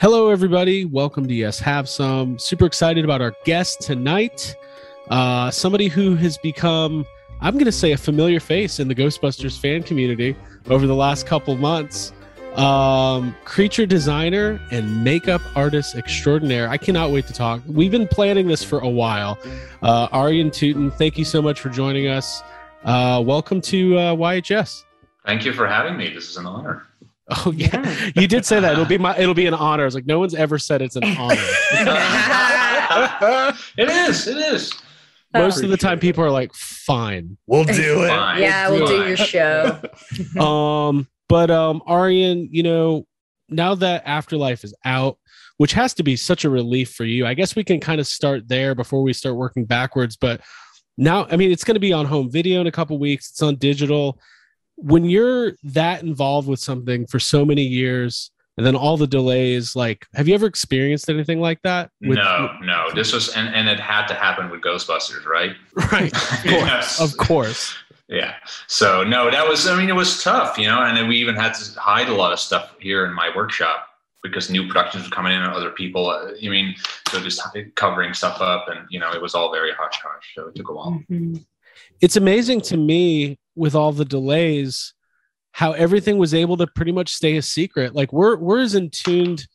Hello, everybody. Welcome to Yes Have Some. Super excited about our guest tonight. Uh, somebody who has become, I'm going to say, a familiar face in the Ghostbusters fan community over the last couple months. Um, creature designer and makeup artist extraordinaire. I cannot wait to talk. We've been planning this for a while. Uh, Arjen Tuiten, thank you so much for joining us. Uh, welcome to uh, YHS. Thank you for having me. This is an honor. Oh yeah. yeah. you did say that. It'll be my. It'll be an honor. I was like, no one's ever said it's an honor. it is. It is. Most of the time, people are like, "Fine, we'll do it." Fine. Yeah, we'll do your show. um, but um, Arjen, you know, now that Afterlife is out, which has to be such a relief for you, I guess we can kind of start there before we start working backwards. But now, I mean, it's going to be on home video in a couple weeks. It's on digital when you're that involved with something for so many years and then all the delays like have you ever experienced anything like that with, no no. This was and, and it had to happen with ghostbusters right? Right. Of course, yes. of course. yeah. So no that was i mean it was tough you know and then we even had to hide a lot of stuff here in my workshop because new productions were coming in and other people uh, i mean so just covering stuff up and you know it was all very hush hush so it took a while. Mm-hmm. it's amazing to me with all the delays how everything was able to pretty much stay a secret. Like we're we're as in tuned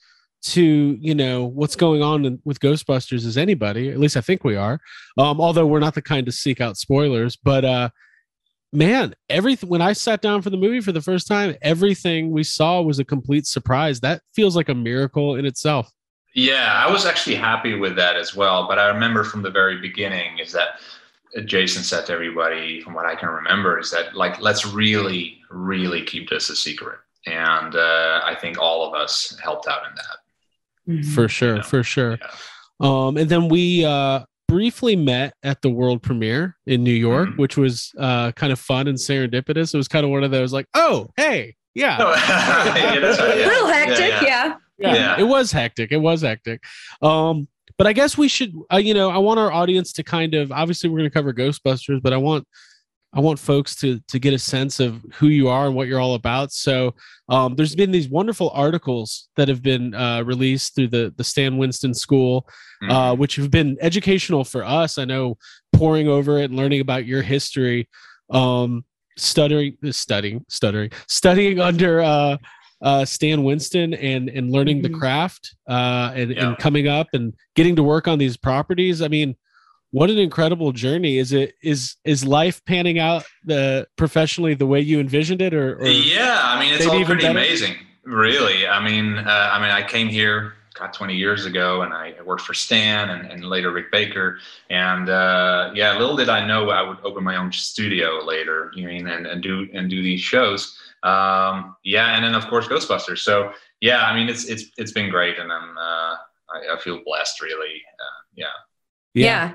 to you know what's going on in, with ghostbusters as anybody at least i think we are. Um although we're not the kind to seek out spoilers but uh man everything when i sat down for the movie for the first time everything we saw was a complete surprise. That feels like a miracle in itself. Yeah i was actually happy with that as well but i remember from the very beginning is that Jason said to everybody, from what I can remember, is that like let's really, really keep this a secret, and uh, I think all of us helped out in that. Mm-hmm. For sure, you know? for sure. Yeah. Um, and then we uh, briefly met at the world premiere in New York, mm-hmm. which was uh, kind of fun and serendipitous. It was kind of one of those like, oh, hey, yeah, oh, yeah, right, yeah. little hectic, yeah. Yeah. yeah. it was hectic. It was hectic. Um, but I guess we should, uh, you know, I want our audience to kind of obviously we're going to cover Ghostbusters, but I want I want folks to to get a sense of who you are and what you're all about. So um, there's been these wonderful articles that have been uh, released through the the Stan Winston School, uh, mm-hmm. uh, which have been educational for us. I know poring over it and learning about your history, um, stuttering, studying, stuttering, studying under uh, uh, Stan Winston and and learning mm-hmm. the craft uh, and, yeah. and coming up and getting to work on these properties. I mean, what an incredible journey! Is it is is life panning out the professionally the way you envisioned it, or, or yeah? I mean, it's all pretty better? amazing, really. I mean, uh, I mean, I came here. got 20 years ago, and I worked for Stan and, and later Rick Baker. And uh, yeah, little did I know I would open my own studio later. You mean and, and do and do these shows um, yeah, and then of course Ghostbusters. So yeah, I mean it's it's it's been great, and I'm uh, I, I feel blessed really. Uh, yeah. yeah. yeah.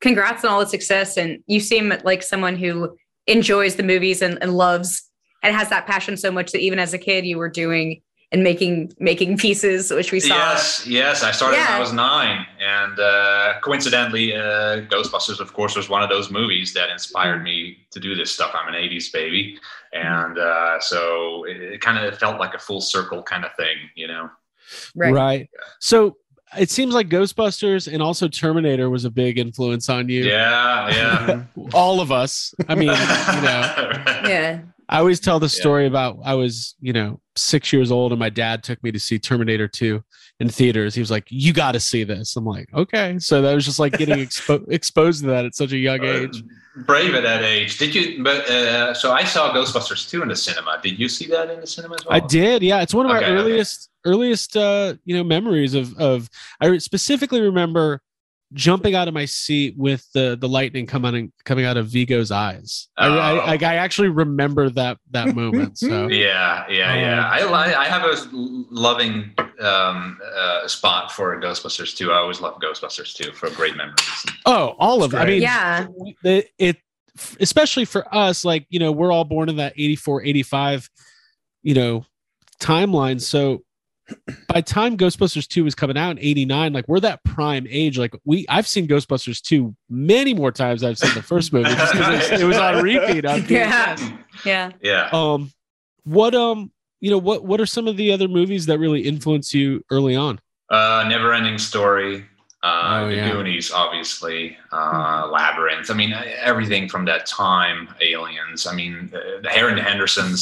Congrats on all the success, and you seem like someone who enjoys the movies and, and loves and has that passion so much that even as a kid you were doing and making making pieces, which we saw. Yes, yes. I started yeah. when I was nine, and uh, coincidentally, uh, Ghostbusters, of course, was one of those movies that inspired me to do this stuff. I'm an '80s baby, and uh, so it, it kind of felt like a full circle kind of thing, you know. Right. Right. So it seems like Ghostbusters and also Terminator was a big influence on you. Yeah, yeah. All of us. I mean, you know. Yeah. I always tell the story yeah. about I was, you know, six years old and my dad took me to see Terminator 2 in theaters. He was like, You got to see this. I'm like, Okay. So that was just like getting expo- exposed to that at such a young uh, age. brave at that age. Did you? But uh, so I saw Ghostbusters 2 in the cinema. Did you see that in the cinema as well? I did. Yeah. It's one of okay, my earliest, okay. earliest, uh, you know, memories of, of, I specifically remember jumping out of my seat with the the lightning coming coming out of Vigo's eyes. Oh. I, I, I actually remember that that moment. So yeah, yeah, yeah. Um, I I have a loving um, uh, spot for Ghostbusters too. I always love Ghostbusters too for great memories. Oh, all of it. I mean, yeah, it, it especially for us, like you know, we're all born in that 84, 85, you know, timeline. So by time Ghostbusters 2 was coming out in 89, like we're that prime age. Like we I've seen Ghostbusters 2 many more times I've seen the first movie just because it, it, was on repeat on Yeah. Yeah. Yeah. Um what um you know, what what are some of the other movies that really influence you early on? Uh, Never Ending Story. Uh, oh, the yeah. Goonies, obviously, uh. Labyrinth. I mean, everything from that time. Aliens. I mean, the, the Harry Hendersons,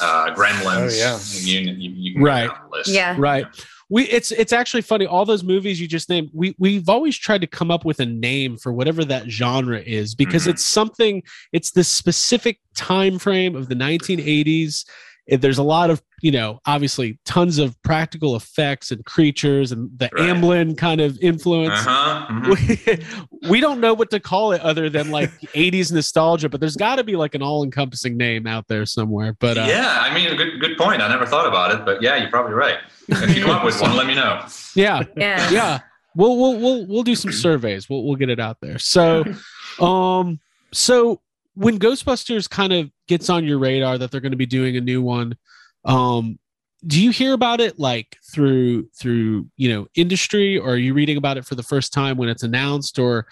uh, Gremlins. Oh yeah. You, you, you right. Yeah. Right. We it's it's actually funny. All those movies you just named, we we've always tried to come up with a name for whatever that genre is because mm-hmm. it's something. It's the specific time frame of the 1980s there's a lot of you know obviously tons of practical effects and creatures and the right. amblin kind of influence. Uh-huh. mm-hmm. we, we don't know what to call it other than like 80s nostalgia but there's got to be like an all-encompassing name out there somewhere but uh, yeah i mean good good point. I never thought about it but yeah you're probably right. If you come up with one let me know. Yeah. Yeah. Yeah. We'll we'll we'll, we'll do some surveys. We'll, we'll get it out there. So um so when ghostbusters kind of gets on your radar that they're going to be doing a new one um do you hear about it like through through you know industry or are you reading about it for the first time when it's announced or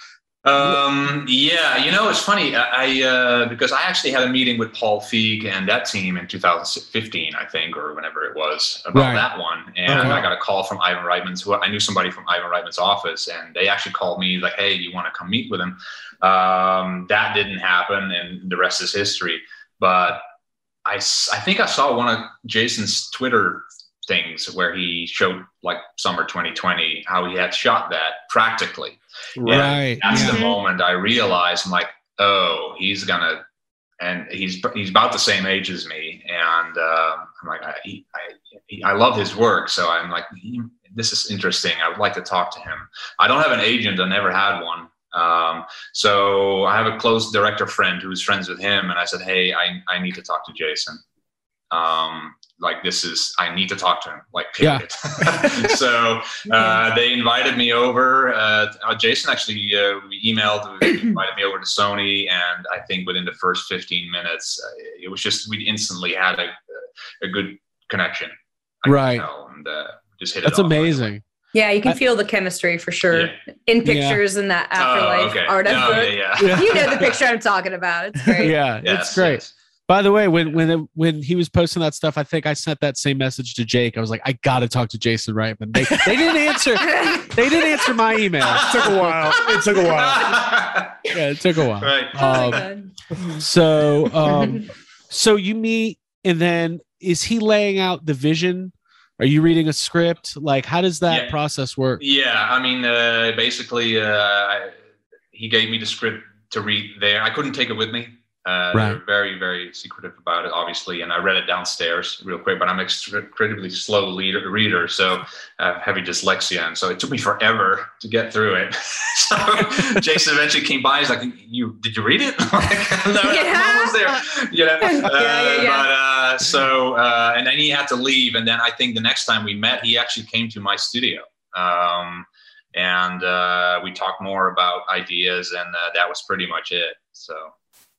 um, yeah, you know, it's funny. I, uh, because I actually had a meeting with Paul Feig and that team in 2015, I think, or whenever it was about right. that one. And okay. I got a call from Ivan Reitman's who I knew somebody from Ivan Reitman's office and they actually called me like, Hey, you want to come meet with him? Um, that didn't happen and the rest is history. But I, I think I saw one of Jason's Twitter things where he showed like summer 2020 how he had shot that practically Right. And that's yeah. the moment I realized I'm like, oh, he's gonna, and he's he's about the same age as me, and uh, I'm like, I, I I love his work, so I'm like, this is interesting. I would like to talk to him. I don't have an agent. I never had one. Um, so I have a close director friend who's friends with him, and I said, hey, I I need to talk to Jason. Um, like this is I need to talk to him. Like period. Yeah. so uh, they invited me over. Uh, uh Jason actually uh, we emailed, invited me over to Sony, and I think within the first 15 minutes, uh, it was just we instantly had a a good connection. I right. And, uh, just hit That's amazing. Yeah, you can I, feel the chemistry for sure yeah. in pictures yeah. in that oh, afterlife oh, okay. art. Oh, yeah, yeah. you know the picture I'm talking about. It's great. Yeah, yes, it's great. Yes. By the way, when when when he was posting that stuff, I think I sent that same message to Jake. I was like, I got to talk to Jason Reitman. They, they didn't answer. they didn't answer my email. It took a while. It took a while. yeah, it took a while. Right. Um, oh so um, so you meet, and then is he laying out the vision? Are you reading a script? Like, how does that yeah. process work? Yeah, I mean, uh, basically, uh, he gave me the script to read there. I couldn't take it with me. Uh, right. They're very, very secretive about it, obviously. And I read it downstairs real quick, but I'm an incredibly slow leader, reader, so uh, heavy dyslexia, and so it took me forever to get through it. so Jason eventually came by. He's like, "You did you read it?" like, no, yeah. Almost there. You know? yeah, yeah, yeah. But uh, so, uh, and then he had to leave, and then I think the next time we met, he actually came to my studio. Um, and uh, we talked more about ideas, and uh, that was pretty much it. So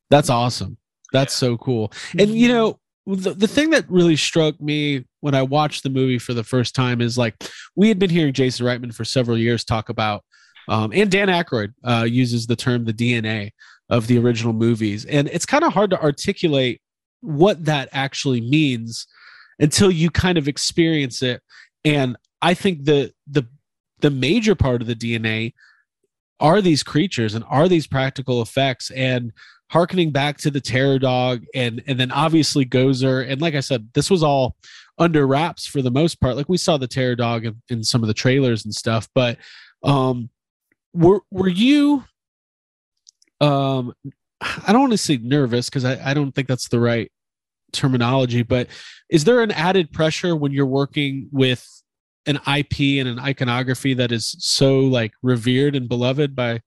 that's awesome. That's yeah. so cool. And you know, the, the thing that really struck me when I watched the movie for the first time is like we had been hearing Jason Reitman for several years talk about, um, and Dan Aykroyd uh, uses the term the DNA of the original movies, and it's kind of hard to articulate what that actually means until you kind of experience it. And I think the the the major part of the DNA are these creatures and are these practical effects and harkening back to the terror dog and and then obviously gozer. And like i said this was all under wraps for the most part. Like we saw the terror dog in, in some of the trailers and stuff but um were were you um i don't want to say nervous because I, I don't think that's the right terminology but is there an added pressure when you're working with an ip and an iconography that is so like revered and beloved by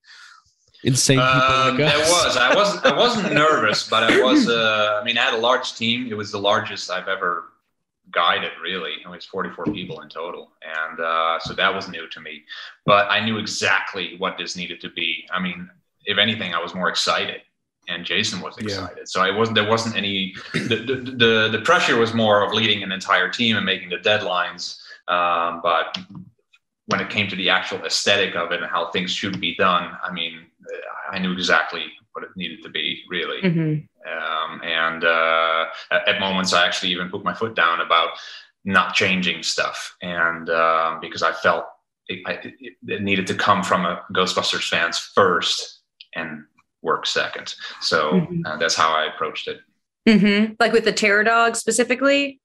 insane people um, like us. There was. I wasn't. I wasn't nervous, but I was. Uh, I mean, I had a large team. It was the largest I've ever guided. Really, it was 44 people in total, and uh, so that was new to me. But I knew exactly what this needed to be. I mean, if anything, I was more excited. And Jason was excited, yeah. so I wasn't. There wasn't any. The, the, the the pressure was more of leading an entire team and making the deadlines. Um, but when it came to the actual aesthetic of it and how things should be done, I mean, I knew exactly what it needed to be, really. Mm-hmm. Um, and uh, at, at, moments, I actually even put my foot down about not changing stuff, and um, because I felt it, it, it, needed to come from a Ghostbusters fans first and work second. So mm-hmm. uh, that's how I approached it. Mm-hmm. Like with the Terror Dog specifically.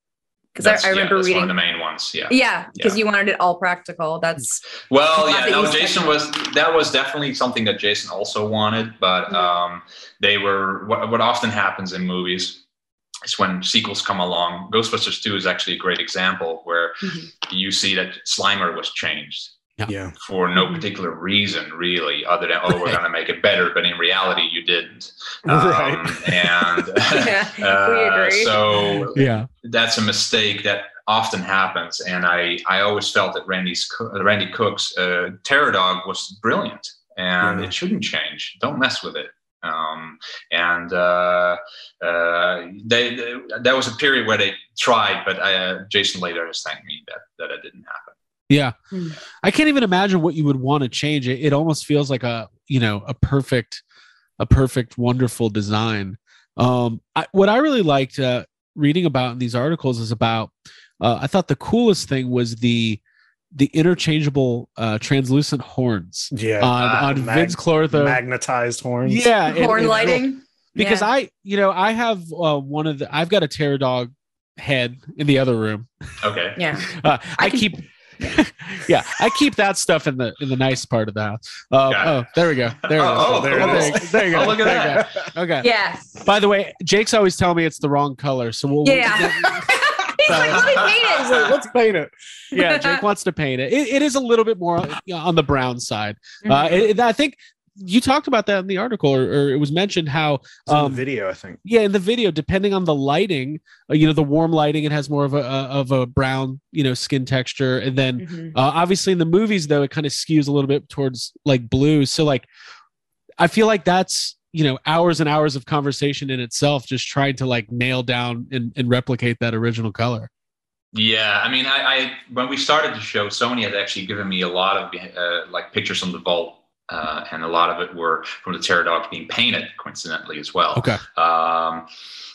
Because I, I, remember yeah, reading one of the main ones. Yeah. Yeah, because yeah. you wanted it all practical. That's well, yeah. No, Jason was that was definitely something that Jason also wanted, but mm-hmm. um, they were what, what often happens in movies is when sequels come along. Ghostbusters 2 is actually a great example where mm-hmm. you see that Slimer was changed. Yeah. For no particular reason, really, other than, oh, we're going to make it better. But in reality, you didn't. Right. Um, and yeah, uh, so yeah, that's a mistake that often happens. And I, I always felt that Randy's, Randy Cook's uh, Terror Dog was brilliant and yeah. it shouldn't change. Don't mess with it. Um, and uh, uh, they, they, that was a period where they tried, but uh, Jason later has thanked me that, that it didn't happen. Yeah. Hmm. I can't even imagine what you would want to change. It, it almost feels like a, you know, a perfect, a perfect, wonderful design. Um, I, what I really liked uh, reading about in these articles is about, uh, I thought the coolest thing was the, the interchangeable uh, translucent horns. Yeah. On, uh, on mag- Vinz Clortho. Magnetized horns. Yeah. Horn lighting. Because yeah. I, you know, I have uh, one of the, I've got a terror dog head in the other room. Okay. Yeah. Uh, I, I can, keep yeah, I keep that stuff in the in the nice part of the house. Uh, oh, there we go. There, oh, oh, there, oh, there, there, you go. Oh, look at there that. Okay. Yeah. By the way, Jake's always telling me it's the wrong color, so we'll. Yeah. He's like, let me paint it. Like, Let's paint it. Yeah, Jake wants to paint it. It, it is a little bit more on the brown side. Uh, mm-hmm. Uh, it, I think you talked about that in the article or, or it was mentioned how um, video i think. yeah in the video depending on the lighting uh, you know the warm lighting it has more of a, a, of a brown you know skin texture. And then mm-hmm. uh, obviously in the movies though it kind of skews a little bit towards like blue. So like i feel like that's you know hours and hours of conversation in itself just trying to like nail down and, and replicate that original color. Yeah, I mean, I, I, when we started the show, Sony had actually given me a lot of uh, like pictures from the vault uh, and a lot of it were from the Terror Dog being painted, coincidentally as well. Okay. Um,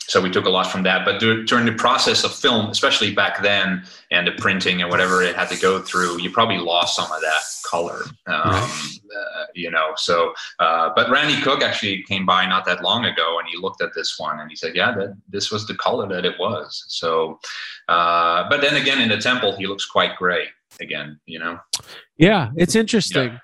so we took a lot from that. But during the process of film, especially back then, and the printing and whatever it had to go through, you probably lost some of that color. Um, right. uh, you know. So, uh, but Randy Cook actually came by not that long ago, and he looked at this one and he said, "Yeah, that this was the color that it was." So, uh, but then again, in the temple, he looks quite gray again. You know. Yeah, it's interesting. Yeah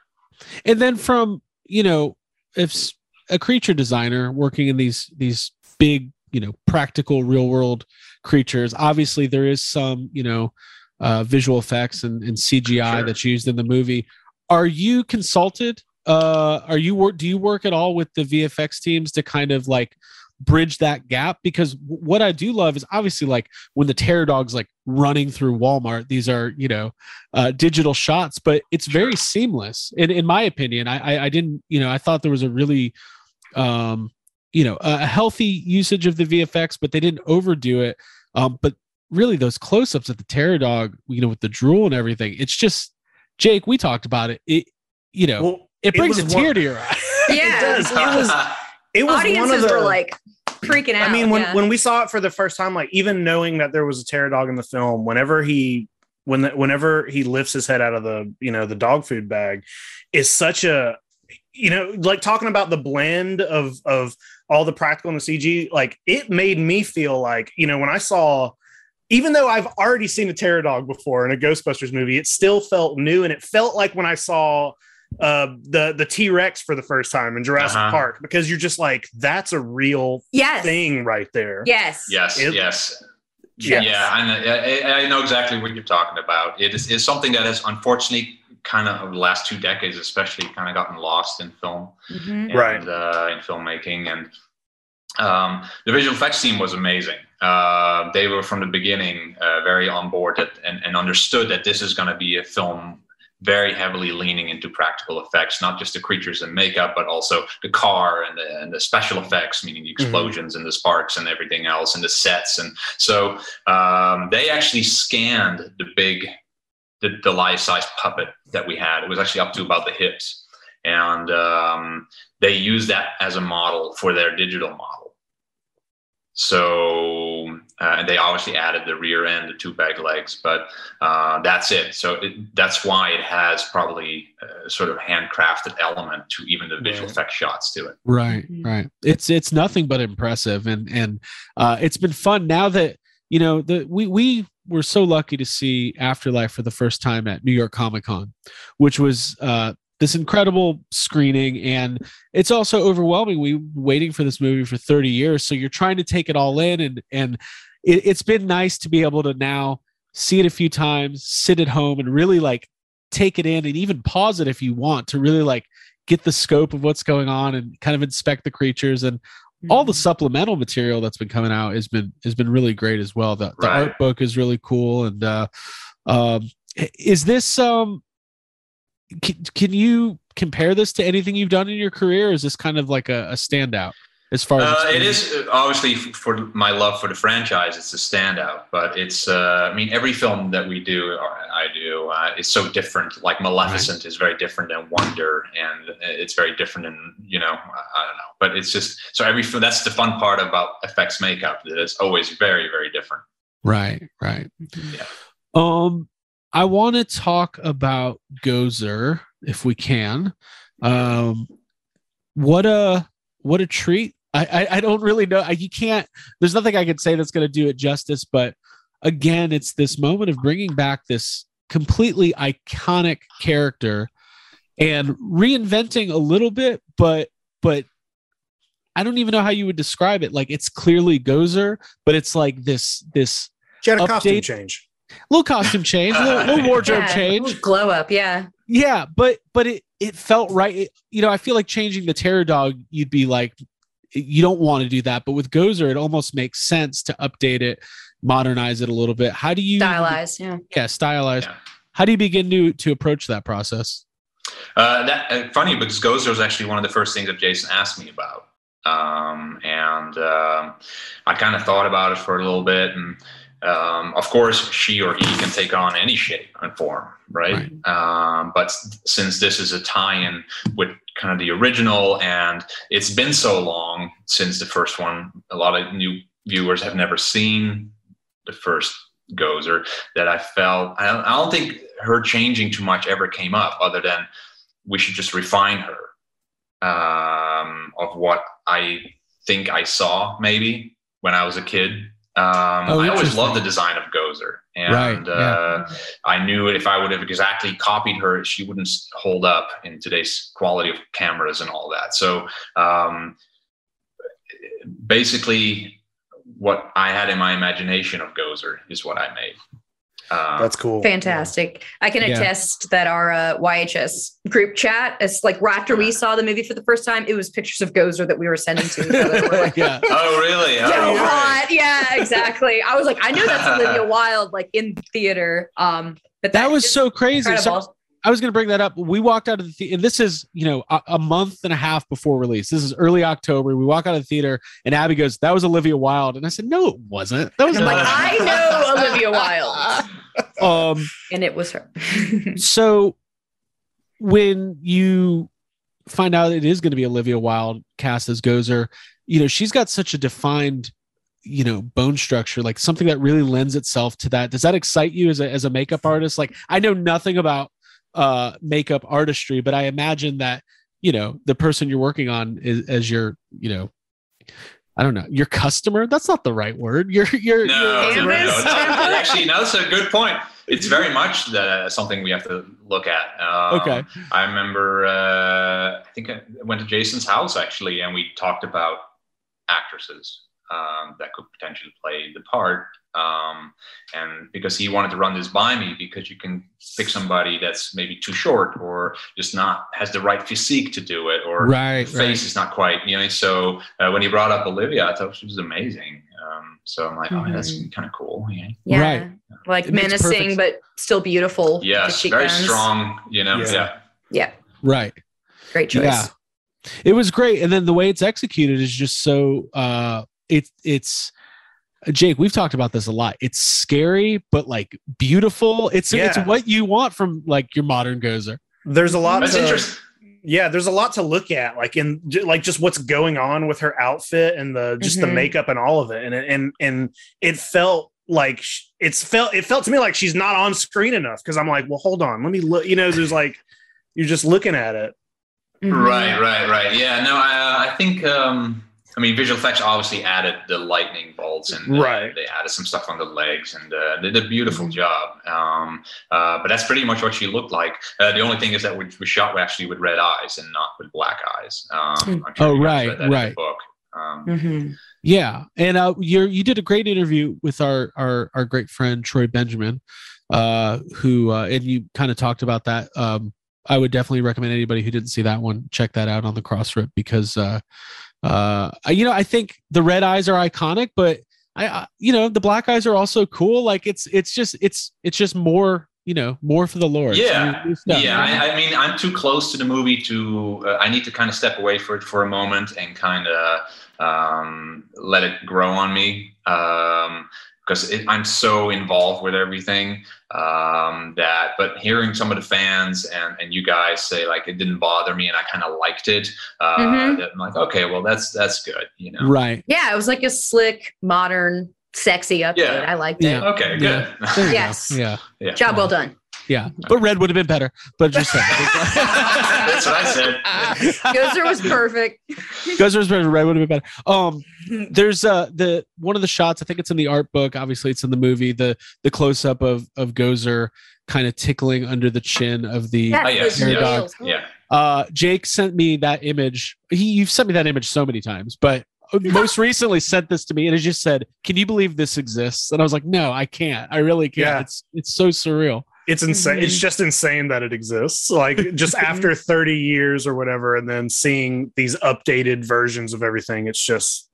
and then from you know if a creature designer working in these these big you know practical real world creatures obviously there is some you know uh, visual effects and, and cgi sure. that's used in the movie are you consulted uh are you work do you work at all with the vfx teams to kind of like bridge that gap because what I do love is obviously like when the terror dog's like running through Walmart, these are, you know, uh, digital shots, but it's very seamless. In, in my opinion, I, I, I didn't, you know, I thought there was a really, um, you know, a healthy usage of the VFX, but they didn't overdo it. Um, but really those close-ups of the terror dog, you know, with the drool and everything, it's just Jake, we talked about it. It, you know, well, it brings it a tear one, to your eye. Yeah. it does. It was it was Audiences one of the, were like freaking out. I mean, when, yeah. when we saw it for the first time, like even knowing that there was a terror dog in the film, whenever he when the, whenever he lifts his head out of the you know the dog food bag, is such a you know like talking about the blend of of all the practical and the CG. Like it made me feel like you know when I saw. Even though I've already seen a terror dog before in a Ghostbusters movie, it still felt new, and it felt like when I saw uh, the the T Rex for the first time in Jurassic uh-huh. Park because you're just like that's a real yes. thing right there. Yes. Yes. It, yes. Yes. Yeah, I, I know exactly what you're talking about. It is, is something that has unfortunately kind of over the last two decades, especially, kind of gotten lost in film, mm-hmm. and, right? Uh, in filmmaking, and um, the visual effects team was amazing. Uh, they were from the beginning uh, very on board that, and, and understood that this is going to be a film very heavily leaning into practical effects, not just the creatures and makeup, but also the car and the, and the special effects, meaning the mm-hmm. explosions mm-hmm. and the sparks and everything else, and the sets. And so um, they actually scanned the big the, the life size puppet that we had. It was actually up to about the hips, and um, they used that as a model for their digital model. So uh, and they obviously added the rear end, the two back legs, but uh, that's it. So it, that's why it has probably a sort of handcrafted element to even the visual effect shots to it. Right, mm-hmm. right. It's it's nothing but impressive, and and uh, it's been fun now that you know the we we were so lucky to see Afterlife for the first time at New York Comic Con, which was uh, this incredible screening and it's also overwhelming we waiting for this movie for 30 years so you're trying to take it all in and and it, has been nice to be able to now see it a few times sit at home and really like take it in and even pause it if you want to really like get the scope of what's going on and kind of inspect the creatures and all the mm-hmm. supplemental material that's been coming out has been has been really great as well the, the right. art book is really cool and uh um is this um can, can you compare this to anything you've done in your career? is this kind of like a, a standout as far as uh, it is? Uh, obviously, for my love for the franchise, it's a standout. But it's, uh, I mean, every film that we do, or I do, uh, is so different. Like Maleficent right. is very different than Wonder, and it's very different. And you know, I, I don't know, but it's just so every film. That's the fun part about effects makeup. That it's always very, very different. Right. Right. Yeah. Um I want to talk about Gozer if we can. Um, what a what a treat! I I, I don't really know. I, you can't. There's nothing I can say that's going to do it justice. But again, it's this moment of bringing back this completely iconic character and reinventing a little bit, but but I don't even know how you would describe it. Like it's clearly Gozer, but it's like this this. She had a update. costume change little costume change, little, little wardrobe yeah, change, glow up, yeah, yeah. But but it it felt right. It, you know, I feel like changing the terror dog, you'd be like, you don't want to do that. But with Gozer, it almost makes sense to update it, modernize it a little bit. How do you stylize? Yeah, yeah, stylize. Yeah. How do you begin to to approach that process? Uh, that uh, funny because Gozer was actually one of the first things that Jason asked me about. Um, and uh, I kind of thought about it for a little bit, and um, of course, she or he can take on any shape and form, right? right. Um, but since this is a tie-in with kind of the original, and it's been so long since the first one, a lot of new viewers have never seen the first Gozer. That I felt I don't, I don't think her changing too much ever came up, other than we should just refine her um, of what I think I saw maybe when I was a kid um, oh, I always loved the design of Gozer, and right, uh, yeah. I knew if I would have exactly copied her, she wouldn't hold up in today's quality of cameras and all that. So um, basically, what I had in my imagination of Gozer is what I made. Uh, That's cool. Fantastic. I can yeah. attest that our uh, YHS group chat, it's like right after we saw the movie for the first time, it was pictures of Gozer that we were sending to each other. Like, yeah. Oh, really? Oh, yeah, right. yeah, exactly. I was like, I knew that's Olivia Wilde, like in theater. Um, but that, that was so crazy. So I was going to bring that up. We walked out of the theater, and this is, you know, a, a, month and a half before release. This is early October. We walk out of the theater, and Abby goes, "That was Olivia Wilde," and I said, "No, it wasn't. That was." like, I know Olivia Wilde. Um, and it was her. so, when you find out it is going to be Olivia Wilde cast as Gozer, you know, she's got such a defined you know bone structure like something that really lends itself to that does that excite you as a, as a makeup artist like i know nothing about uh, makeup artistry, but I imagine that you know the person you're working on is as your you know I don't know your customer. That's not the right word. You're you're, no, you're no, no, actually no. That's a good point. It's very much the, something we have to look at. Um, okay. I remember uh, I think I went to Jason's house actually, and we talked about actresses um, that could potentially play the part. Um, and because he wanted to run this by me because you can pick somebody that's maybe too short or just not has the right physique to do it or right, face right. is not quite you know so uh, when he brought up olivia i thought she was amazing. Um, so i'm like oh mm-hmm. that's kind of cool yeah, yeah. right. like it menacing but still beautiful yeah very strong you know yeah. yeah. Yeah. Right. Great choice. Yeah. It was great and then the way it's executed is just so uh it it's Jake, we've talked about this a lot. It's scary, but like beautiful. It's Yeah. it's what you want from like your modern Gozer. There's a lot That's to, interesting. yeah there's a lot to look at like in like just what's going on with her outfit and the just the Mhm. makeup and all of it and it- and and it felt like it's felt it felt to me like she's not on screen enough because i'm like well hold on let me look you know there's like you're just looking at it Mhm. Right, right, right. Yeah, no, I, I think, um, I mean, visual effects obviously added the lightning bolts and uh, Right. they added some stuff on the legs and uh, they did a beautiful job. Um, uh, but that's pretty much what she looked like. Uh, the only thing is that we, we shot actually with red eyes and not with black eyes. Um, I'm Oh, right, read that in the right. book. Um, Mhm. Yeah, and uh, you you did a great interview with our our our great friend Troy Benjamin, uh, who uh, and you kind of talked about that. Um, I would definitely recommend anybody who didn't see that one check that out on the Crossrip because uh, you know I think the red eyes are iconic, but I, I you know the black eyes are also cool. Like it's it's just it's it's just more you know more for the Lord. Yeah, new stuff. Yeah, I, I mean, I'm too close to the movie to. Uh, I need to kind of step away for it for a moment and kind of um, let it grow on me because I'm so involved with everything um, that. But hearing some of the fans and and you guys say like it didn't bother me and I kind of liked it. Uh, Mhm. that I'm like, okay, well that's that's good, you know. right. Yeah, it was like a slick, modern, sexy update. Yeah. I liked it. Yeah. it. Okay, good. There you go. Yes. Yeah. yeah. Job well done. Yeah. But red would have been better. But just saying. That's what I said. Gozer was perfect. Gozer's better. Red would have been better. Um, there's uh the one of the shots. I think it's in the art book. Obviously, it's in the movie. The the close up of of Gozer kind of tickling under the chin of the. Yes, Oh, yes, those yes. nails. Yeah. Uh, Jake sent me that image. He you've sent me that image so many times, but most recently sent this to me and it just said, "Can you believe this exists?" And I was like, "No, I can't. I really can't. Yeah. It's it's so surreal." It's insane it's Mhm. just insane that it exists like just after 30 years or whatever and then seeing these updated versions of everything it's just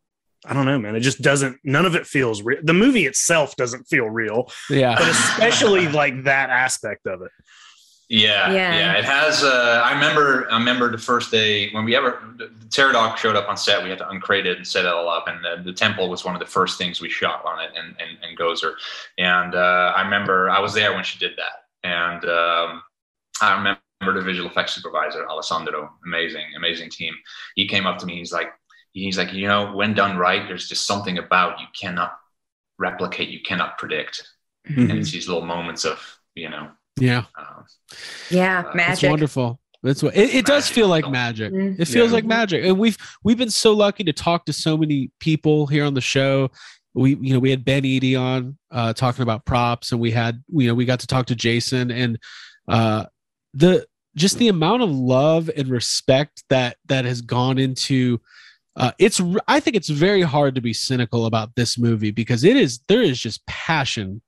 i don't know man it just doesn't none of it feels real the movie itself doesn't feel real Yeah. but especially like that aspect of it Yeah, Yeah. yeah, It has. Uh, I remember. I remember the first day when we ever the Terror Dog showed up on set. We had to uncrate it and set it all up, and the, the temple was one of the first things we shot on it, and and, and Gozer. And uh, I remember I was there when she did that, and um, I remember the visual effects supervisor Alessandro, amazing, amazing team. He came up to me. He's like, he's like, you know, when done right, there's just something about you cannot replicate, you cannot predict, and it's these little moments of you know. Yeah. Um, Yeah, Uh, It's magic. wonderful. That's what it, it does feel like magic. Mm. It feels Yeah. like magic. And we've we've been so lucky to talk to so many people here on the show. We you know, we had Ben Eadie on uh talking about props and we had you know, we got to talk to Jason and uh the just the amount of love and respect that that has gone into uh it's r- I think it's very hard to be cynical about this movie because it is there is just passion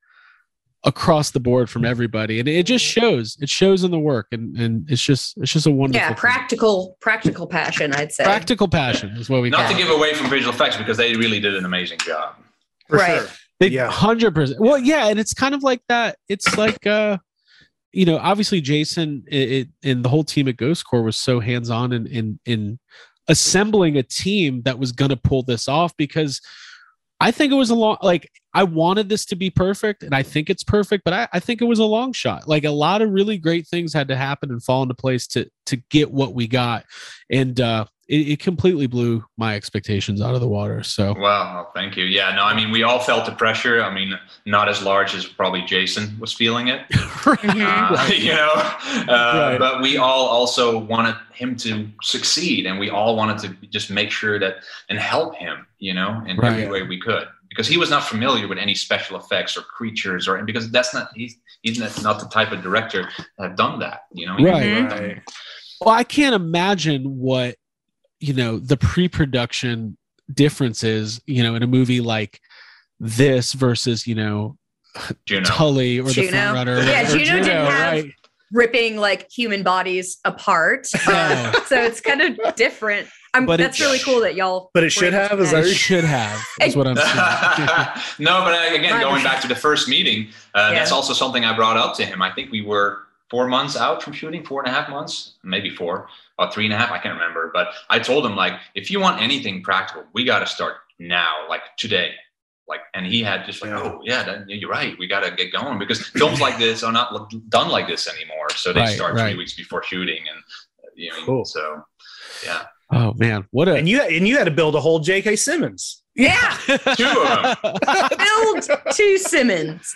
across the board from everybody and it just shows it shows in the work and and it's just it's just a wonderful Yeah, thing. practical, practical passion. I'd say. practical passion is what we not call to it. give away from visual effects because they really did an amazing job. For Right. sure. They Yeah. hundred percent. Well, yeah, and it's kind of like that. It's like uh, you know, obviously Jason it, it, and the whole team at Ghost Corps was so hands on in in in assembling a team that was going to pull this off because I think it was a long like I wanted this to be perfect and I think it's perfect, but I, I think it was a long shot. Like a lot of really great things had to happen and fall into place to to get what we got. And uh it, it completely blew my expectations out of the water. So Wow, thank you. Yeah, no, I mean, we all felt the pressure. I mean, not as large as probably Jason was feeling it, Mhm. uh, you know, uh, Right. but we all also wanted him to succeed, and we all wanted to just make sure that and help him, you know, in every way we could, because he was not familiar with any special effects or creatures, or because that's not he's he's not, not the type of director that have done that, you know. He- Right. Right. Well, I can't imagine what you know the pre-production differences you know, in a movie like this versus you know Juno. Tully or the Juno. front runner. Yeah, or Juno didn't have- right? Ripping like human bodies apart. No. Uh, so it's kind of different. I'm, But that's really sh- cool that y'all. But it should have, is that- It should have. Is what I'm saying. no, but uh, again, going back to the first meeting, uh, that's also something I brought up to him. I think we were four months out from shooting, four and a half months, maybe four or three and a half. I can't remember. But I told him like, if you want anything practical, we got to start now, like today. like and he had just like oh yeah that, you're right we got to get going because films like this are not done like this anymore so they right, start right. three weeks before shooting and you know cool. so yeah oh man what a and you and you had to build a whole j.k simmons yeah two of them build two simmons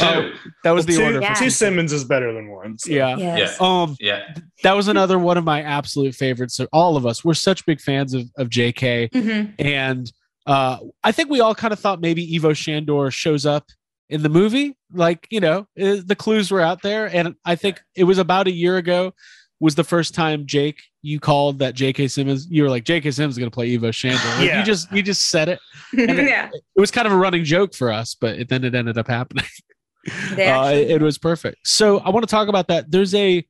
oh, that was well, the two, order yeah. two simmons is better than one so. yeah yes. yeah um yeah that was another one of my absolute favorites so all of us we're such big fans of, of jk mm-hmm. and uh, I think we all kind of thought maybe Ivo Shandor shows up in the movie. Like, you know, eh, the clues were out there. And I think it was about a year ago was the first time Jake you called that J.K. Simmons. You were like J.K. Simmons is going to play Ivo Shandor. Like, yeah. You just you just said it. yeah. It, it, was kind of a running joke for us, but it, then it ended up happening. uh, it, it was perfect. So I want to talk about that. There's a,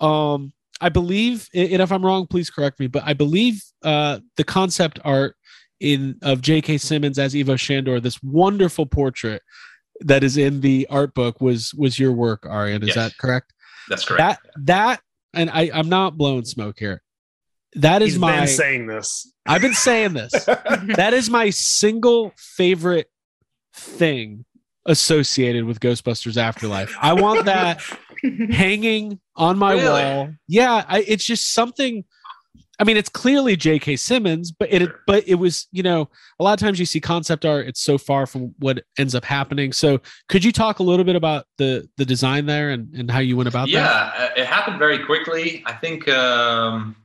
um, I believe, and if I'm wrong, please correct me. But I believe uh, the concept art in of J.K. Simmons as Ivo Shandor, this wonderful portrait that is in the art book was was your work, Arjen. Is yes. that correct? That's correct. That that and I I'm not blowing smoke here. That is He's my saying this. I've been saying this. that is my single favorite thing associated with Ghostbusters Afterlife. I want that hanging on my really? wall. Yeah, I, it's just something I mean, it's clearly J.K. Simmons, but it but it was you know a lot of times you see concept art, it's so far from what ends up happening. So could you talk a little bit about the the design there and and how you went about yeah, that? Yeah, it happened very quickly. I think um,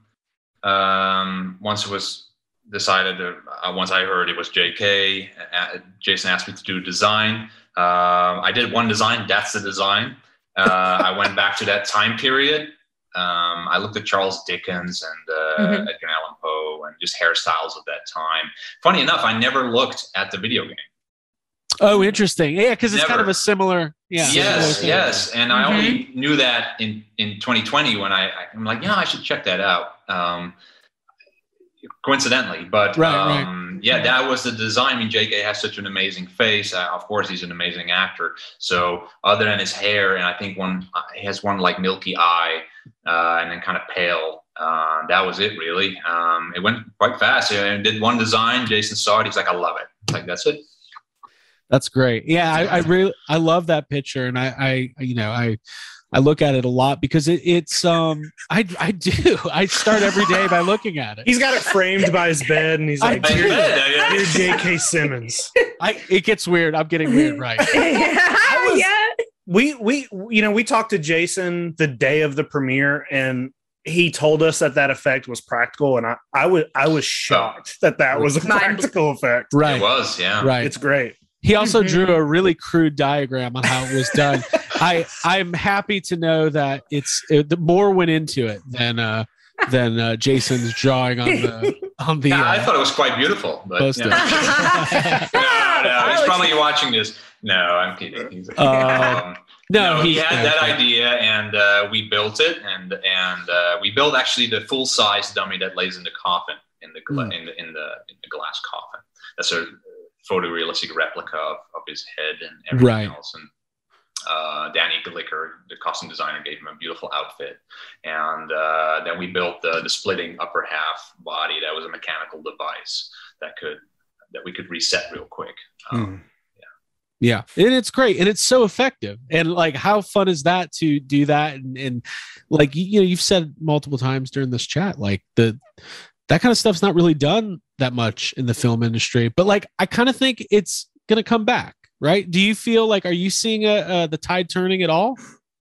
um, once it was decided, uh, once I heard it was J.K., uh, Jason asked me to do a design. Uh, I did one design. That's the design. Uh, I went back to that time period um, I looked at Charles Dickens and uh, mm-hmm. Edgar Allan Poe and just hairstyles of that time. Funny enough, I never looked at the video game. Oh, interesting. Yeah, because it's never. kind of a similar. Yeah. Yes, yes. And mm-hmm. I only knew that in in 2020 when I I'm like, yeah, I should check that out. Um, coincidentally, but right, um, right. yeah, that was the design. I mean, J.K. has such an amazing face. Uh, of course, he's an amazing actor. So, other than his hair, and I think one uh, he has one like milky eye uh, and then kind of pale. Uh, that was it, really. Um, it went quite fast. I did one design. Jason saw it. He's like, "I love it." like that's it. That's great. Yeah, I, I really I love that picture, and I, I you know I I look at it a lot because it, it's um I I do I start every day by looking at it. He's got it framed by his bed, and he's like, "Dear, dear J.K. Simmons." I it gets weird. I'm getting weird, right? was, yeah we we you know we talked to Jason the day of the premiere and he told us that that effect was practical and I I was I was shocked that that was a practical effect. Right. It was, yeah. Right. It's great. He also mm-hmm. drew a really crude diagram on how it was done. I I'm happy to know that it's it, the more went into it than uh than uh, Jason's drawing on the on the. Yeah, uh, I thought it was quite beautiful, but yeah. no, no, he's probably watching this. No, I'm kidding. He's, uh, um, no, no, he had that idea, and uh, we built it, and and uh, we built actually the full size dummy that lays in the coffin in the gla- mm. in the in the in the glass coffin. That's a photorealistic replica of, of his head and everything right. else. And uh, Danny Glicker, the costume designer, gave him a beautiful outfit. And uh, then we built the, the splitting upper half body. That was a mechanical device that could that we could reset real quick. Um, mm. Yeah, and it's great and it's so effective. And like, how fun is that to do that? And, and like, you know, you've said multiple times during this chat, like the that kind of stuff's not really done that much in the film industry. But like, I kind of think it's gonna come back, right? Do you feel like are you seeing a, a the tide turning at all?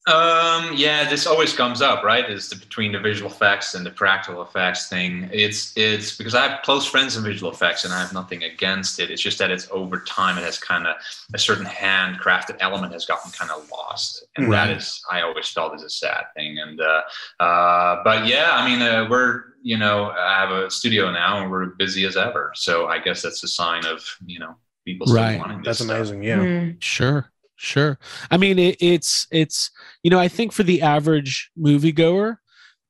Um, yeah, this always comes up, right? Is the, between the visual effects and the practical effects thing. It's it's because I have close friends in visual effects, and I have nothing against it. It's just that it's over time, it has kind of a certain handcrafted element has gotten kind of lost, and right. that is I always felt is a sad thing. And uh, uh, but yeah, I mean, uh, we're you know I have a studio now, and we're busy as ever. So I guess that's a sign of you know people still right. wanting. That's stuff. amazing. Yeah, mm. sure. Sure. I mean, it, it's it's you know, I think for the average moviegoer,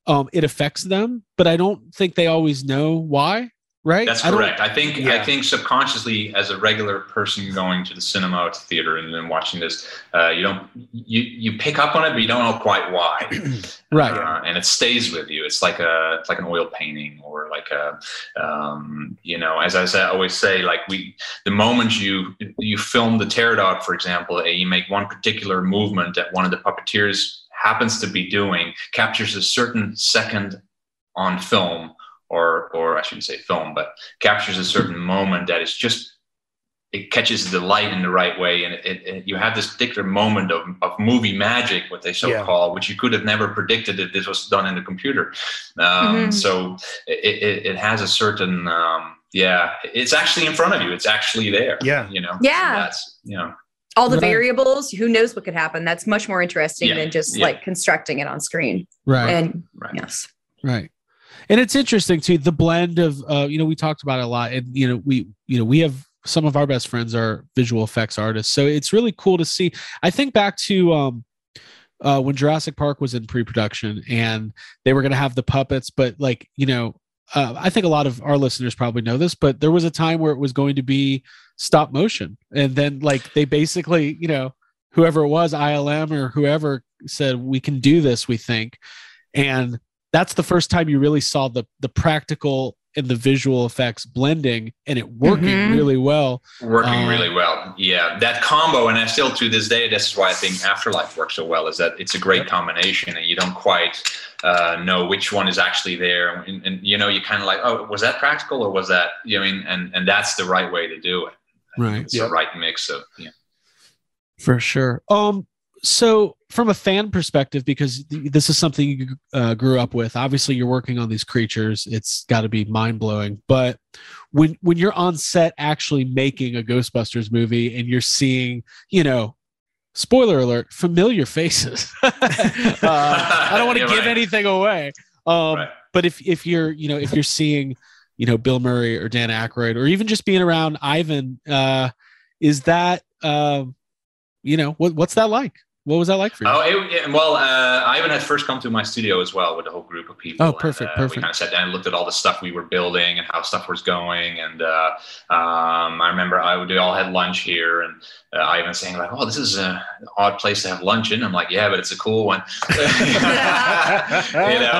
um, it affects them, but I don't think they always know why. Right? That's correct. I, think Yeah. I think subconsciously, as a regular person going to the cinema or to theater and then watching this, uh, you don't you you pick up on it, but you don't know quite why. Right. Uh, and it stays with you. It's like a it's like an oil painting or like a um, you know, as I say, I always say, like we the moment you you film the terror dog, for example, and you make one particular movement that one of the puppeteers happens to be doing, captures a certain second on film, or or I shouldn't say film, but captures a certain moment that is just it catches the light in the right way, and it, it, you have this particular moment of, of movie magic, what they so Yeah. call, which you could have never predicted if this was done in the computer. Um, Mhm. So it, it, it has a certain um, yeah, it's actually in front of you. It's actually there. Yeah. you know. Yeah. that's you know. All the Right. variables, who knows what could happen? That's much more interesting Yeah. than just Yeah. like constructing it on screen. right. And Right. yes. Right. And it's interesting too, the blend of uh, you know, we talked about it a lot. And you know, we you know, we have some of our best friends are visual effects artists. So it's really cool to see. I think back to um uh when Jurassic Park was in pre-production and they were gonna have the puppets, but like, you know, uh, I think a lot of our listeners probably know this, but there was a time where it was going to be stop motion. And then like they basically, you know, whoever it was, ILM or whoever said, we can do this, we think. And that's the first time you really saw the the practical and the visual effects blending and it working Mhm. really well. working Uh, really well. Yeah, that combo, and I still to this day, this is why I think Afterlife works so well. Is that it's a great combination, and you don't quite uh, know which one is actually there, and, and you know, you kind of like, oh, was that practical or was that? You know, I mean, and and that's the right way to do it. Right. It's Yep. the right mix of yeah. For sure. Um so from a fan perspective because th- this is something you uh, grew up with. Obviously you're working on these creatures. It's got to be mind-blowing. But when when you're on set actually making a ghostbusters movie and you're seeing you know spoiler alert familiar faces uh, i don't want to give right. anything away. Um Right. but if if you're you know if you're seeing you know bill murray or dan Aykroyd, or even just being around ivan uh is that um you know what what's that like what was that like for you Oh, it, it- well, uh, Ivan had first come to my studio as well with a whole group of people. Oh, perfect, and, uh, perfect. We kind of sat down and looked at all the stuff we were building and how stuff was going. And uh, um, I remember I would we all had lunch here, and uh, Ivan saying like, "Oh, this is a- an odd place to have lunch in." I'm like, "Yeah, but it's a cool one." you know,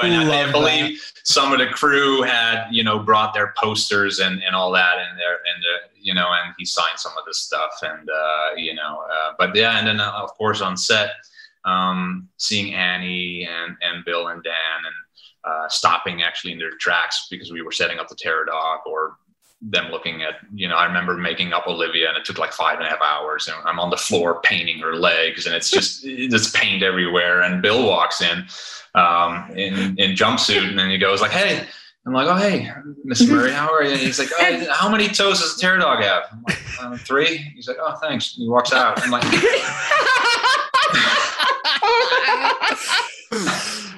and I, love I believe some of the crew had you know brought their posters and and all that and there and uh, you know and he signed some of this stuff and uh, you know uh, but yeah and then uh, of course on set um, seeing Annie and and Bill and Dan and uh, stopping actually in their tracks because we were setting up the Terror Dog or them looking at you know I remember making up Olivia and it took like five and a half hours and I'm on the floor painting her legs and it's just it's paint everywhere and Bill walks in um, in in jumpsuit and then he goes like hey I'm like oh hey Miss Murray how are you and he's like oh, how many toes does a the Terror Dog have I'm like uh, three he's like oh thanks he walks out I'm like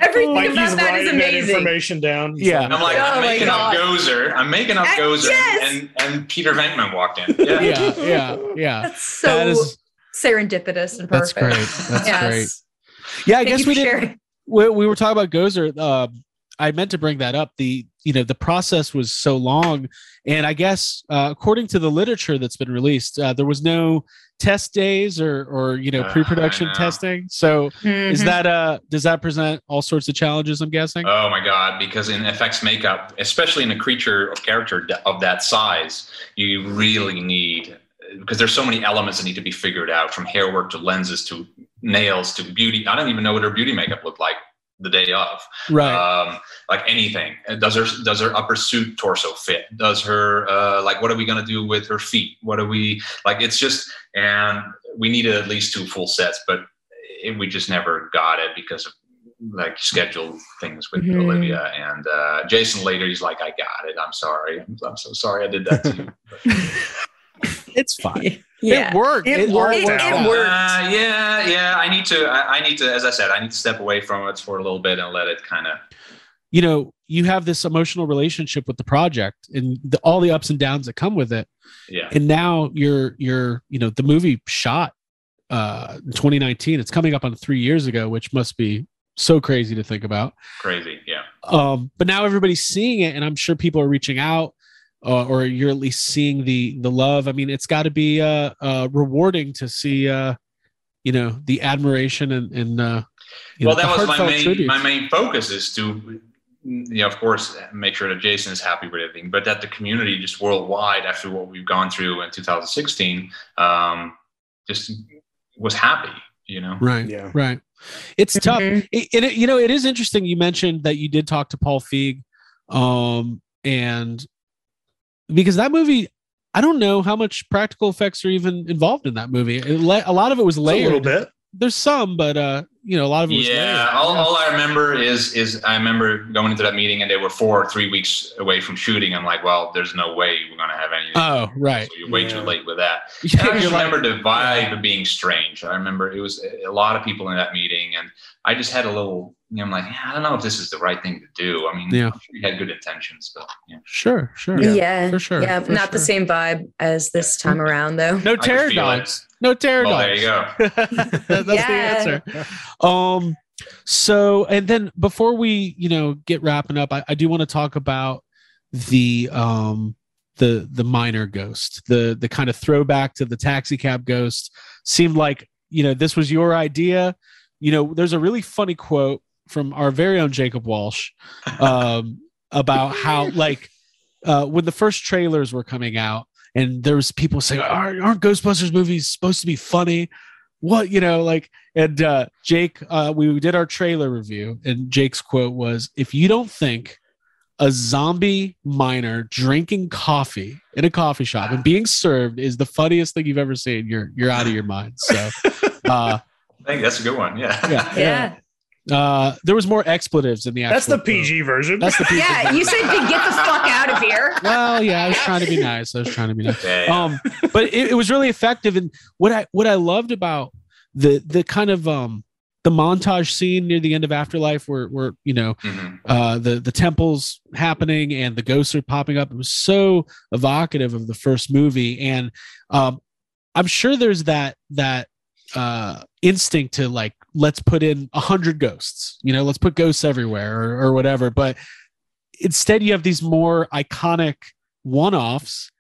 Everything Like about that is writing that amazing. information down. Yeah. I'm like, Oh I'm my making God. up Gozer. I'm making up Uh, Gozer. yes! And, and Peter Venkman walked in. Yeah. yeah yeah yeah That's so that is serendipitous and perfect. that's perfect. great that's Yes. great yeah i Thank guess we didn't we, we were talking about gozer um i meant to bring that up the you know the process was so long and i guess uh, according to the literature that's been released uh, there was no test days or or you know Uh, pre-production know. testing so is Mhm. that uh does that present all sorts of challenges i'm guessing Oh my God! Because in FX makeup, especially in a creature of character of that size, you really need because there's so many elements that need to be figured out from hair work to lenses to nails to beauty. I don't even know what her beauty makeup looked like the day of. right um, like anything. Does her does her upper suit torso fit? Does her uh, like what are we gonna do with her feet? What are we like? It's just and we needed at least two full sets, but it, we just never got it because of like scheduled things with Mhm. Olivia and uh, Jason. Later, he's like, "I got it. I'm sorry. I'm, I'm so sorry I did that to you." it's fine yeah. it worked It all worked worked out. out. It worked. Uh, yeah, yeah. I need to. I, I need to. As I said, I need to step away from it for a little bit and let it kind of you know you have this emotional relationship with the project and the, all the ups and downs that come with it yeah. and now you're you're you know the movie shot uh in 2019 it's coming up on three years ago which must be so crazy to think about Crazy. Yeah. um but now everybody's seeing it and i'm sure people are reaching out uh, or you're at least seeing the the love. I mean, it's got to be uh, uh, rewarding to see, uh, you know, the admiration and and. Uh, well, know, that was my main tributes. my main focus is to, you know, of course, make sure that Jason is happy with everything, but that the community just worldwide, after what we've gone through in 2016, um, just was happy. You know, right? Yeah, right. It's tough. Mm-hmm. It, it, you know, it is interesting. You mentioned that you did talk to Paul Feig, um, and because that movie, I don't know how much practical effects are even involved in that movie. It, a lot of it was layered. a little bit. There's some, but uh, you know, a lot of it was yeah. All, all I remember is is I remember going into that meeting and they were four or three weeks away from shooting. I'm like, well, there's no way we're gonna have anything. Oh, right. So you're way yeah. too late with that. Yeah, I just remember like, the vibe of being strange. I remember it was a lot of people in that meeting, and I just had a little you know, I'm like, yeah, I don't know if this is the right thing to do. I mean, yeah, I'm sure he had good intentions, but yeah. Sure, sure. Yeah, yeah for sure. Yeah, for not sure. the same vibe as this time around, though. No terror dogs. No terror well, dogs. There you go. That's yeah. the answer. Um, so, and then before we, you know, get wrapping up, I, I do want to talk about the um the the minor ghost, the the kind of throwback to the taxi cab ghost. Seemed like you know this was your idea. You know, there's a really funny quote from our very own Jacob Walsh um, about how like uh, when the first trailers were coming out and there was people saying aren't, aren't Ghostbusters movies supposed to be funny? What you know like and uh, Jake uh, we did our trailer review and Jake's quote was if you don't think a zombie miner drinking coffee in a coffee shop and being served is the funniest thing you've ever seen. You're you're out of your mind. So, uh, I think that's a good one. Yeah. Yeah. yeah. Uh, there was more expletives in the actual. That's the PG version. That's the PG. yeah, version. you said to get the fuck out of here. Well, yeah, I was trying to be nice. I was trying to be nice. Um, but it, it was really effective. And what I what I loved about the the kind of um the montage scene near the end of Afterlife, where where you know mm-hmm. uh, the the temples happening and the ghosts are popping up, it was so evocative of the first movie. And um, I'm sure there's that that uh, instinct to like let's put in a hundred ghosts you know let's put ghosts everywhere or, or whatever but instead you have these more iconic one-offs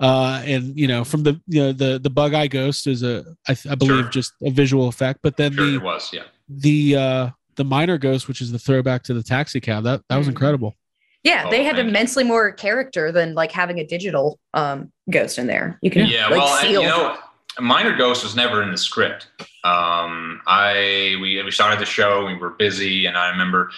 uh, and you know from the you know the the bug eye ghost is a I, I believe sure. just a visual effect but then sure the it was yeah the uh the minor ghost which is the throwback to the taxi cab that that was mm-hmm. incredible yeah, they oh, had immensely more character than like having a digital um, ghost in there. You can yeah, like, well, and, you know, Minor Ghost was never in the script. Um, I we we started the show, we were busy, and I remember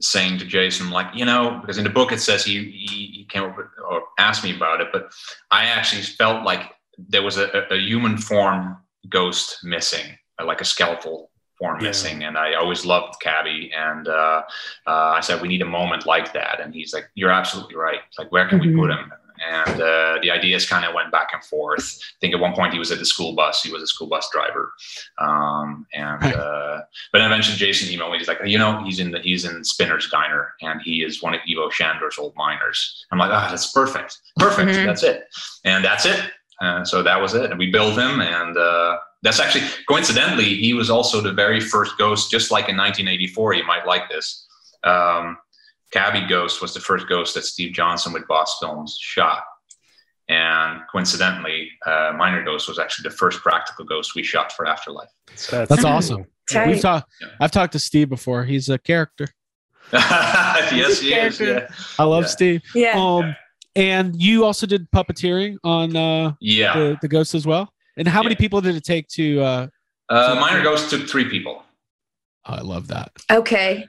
saying to Jason, like, you know, because in the book it says he he, he came up with, or asked me about it, but I actually felt like there was a, a human form ghost missing, like a skeletal form yeah. missing. And I always loved Cabby. And uh, uh, I said, we need a moment like that. And he's like, you're absolutely right. Like, where can mm-hmm. we put him? And uh, the ideas kind of went back and forth. I think at one point he was at the school bus. He was a school bus driver, um, and uh, but eventually Jason emailed me. He's like, you know, he's in the he's in Spinner's Diner, and he is one of Ivo Shandor's old miners. I'm like, ah, oh, that's perfect, perfect. Mm-hmm. That's it, and that's it. Uh, so that was it, and we built him, and uh, that's actually coincidentally he was also the very first ghost, just like in 1984. You might like this. Um, Cabby Ghost was the first ghost that Steve Johnson with Boss Films shot. And coincidentally, uh, Minor Ghost was actually the first practical ghost we shot for Afterlife. So, That's awesome. We've talked. Yeah. I've talked to Steve before. He's a character. yes, he is. Yeah. I love yeah. Steve. Yeah. Um, and you also did puppeteering on uh, yeah the, the ghost as well. And how many people did it take to? Uh, uh, Minor Ghost took three people. Oh, I love that. Okay.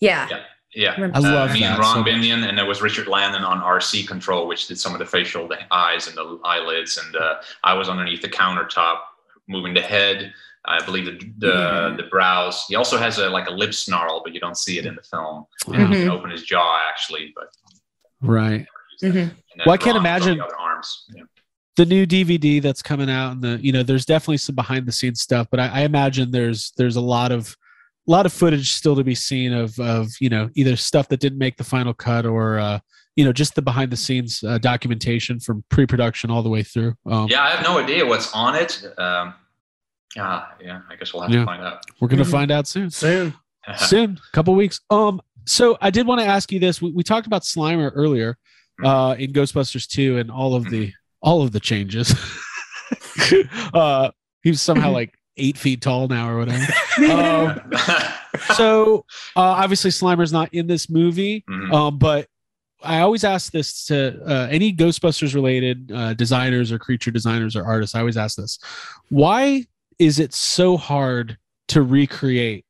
Yeah. Yeah. I love uh, me and Ron so Binion, and there was Richard Landon on RC control, which did some of the facial the eyes and the eyelids, and uh, I was underneath the countertop moving the head. I believe the the, mm-hmm. the brows. He also has a like a lip snarl, but you don't see it in the film. And mm-hmm. he can open his jaw actually, but right. Mm-hmm. Well, I can't imagine. Yeah. The new DVD that's coming out, and the you know, there's definitely some behind the scenes stuff, but I, I imagine there's there's a lot of a lot of footage still to be seen of of you know either stuff that didn't make the final cut or uh, you know just the behind the scenes uh, documentation from pre production all the way through. Um, yeah, I have no idea what's on it. Um, uh, yeah, I guess we'll have yeah. to find out. We're gonna mm-hmm. find out soon. Soon, soon, couple weeks. Um, so I did want to ask you this. We, we talked about Slimer earlier. uh, in Ghostbusters 2 and all of the all of the changes. uh, he was somehow like eight feet tall now or whatever. Um, so uh, obviously Slimer's not in this movie, Mhm. um, but I always ask this to uh, any Ghostbusters related uh, designers or creature designers or artists. I always ask this: Why is it so hard to recreate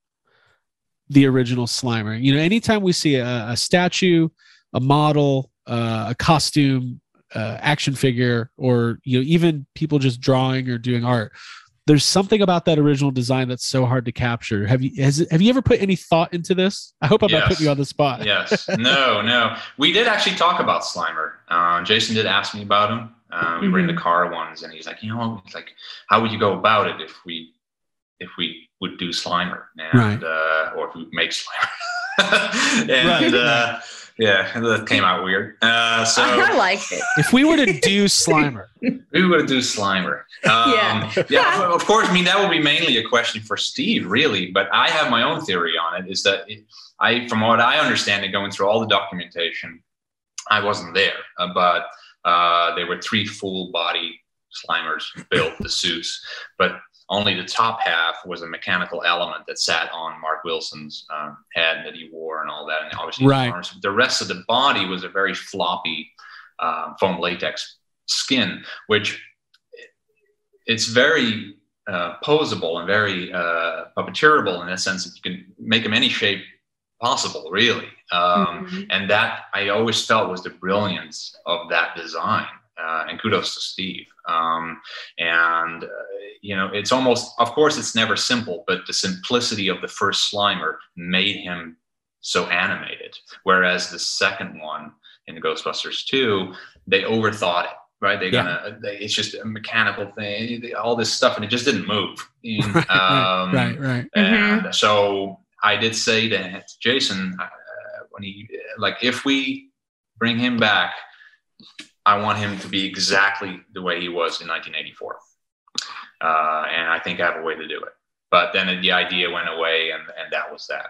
the original Slimer? You know, anytime we see a, a statue, a model, uh, a costume, uh, action figure, or you know, even people just drawing or doing art. There's something about that original design that's so hard to capture. Have you has, have you ever put any thought into this? I hope I'm not putting you on the spot. yes. No, no. We did actually talk about Slimer. Uh, Jason did ask me about him. Um, We were in the car once, and he's like, you know, like, how would you go about it if we, if we would do Slimer, and Right. uh, or if we make Slimer, and uh, yeah, that came out weird. Uh, so I liked it. If we were to do Slimer, we would do Slimer. Um, Yeah. yeah. Of course, I mean that would be mainly a question for Steve, really. But I have my own theory on it. Is that it, I, from what I understand, it going through all the documentation, I wasn't there, uh, but uh, there were three full body Slimers built, the suits, but only the top half was a mechanical element that sat on Mark Wilson's um, head that he wore and all that, and obviously Right. The rest of the body was a very floppy uh, foam latex skin, which it's very uh, posable and very uh, puppeteerable in the sense that you can make them any shape possible, really. Um, Mhm. and that I always felt was the brilliance of that design. Uh, and kudos to Steve. Um, and uh, you know, it's almost, of course, it's never simple, but the simplicity of the first Slimer made him so animated. Whereas the second one in Ghostbusters 2, they overthought it. Right, they're Yeah. gonna. They, it's just a mechanical thing, they- all this stuff, and it just didn't move. Right, um, right, right. and so I did say to Jason uh, when he like if we bring him back, I want him to be exactly the way he was in 1984, uh, and I think I have a way to do it. But then the idea went away, and and that was that.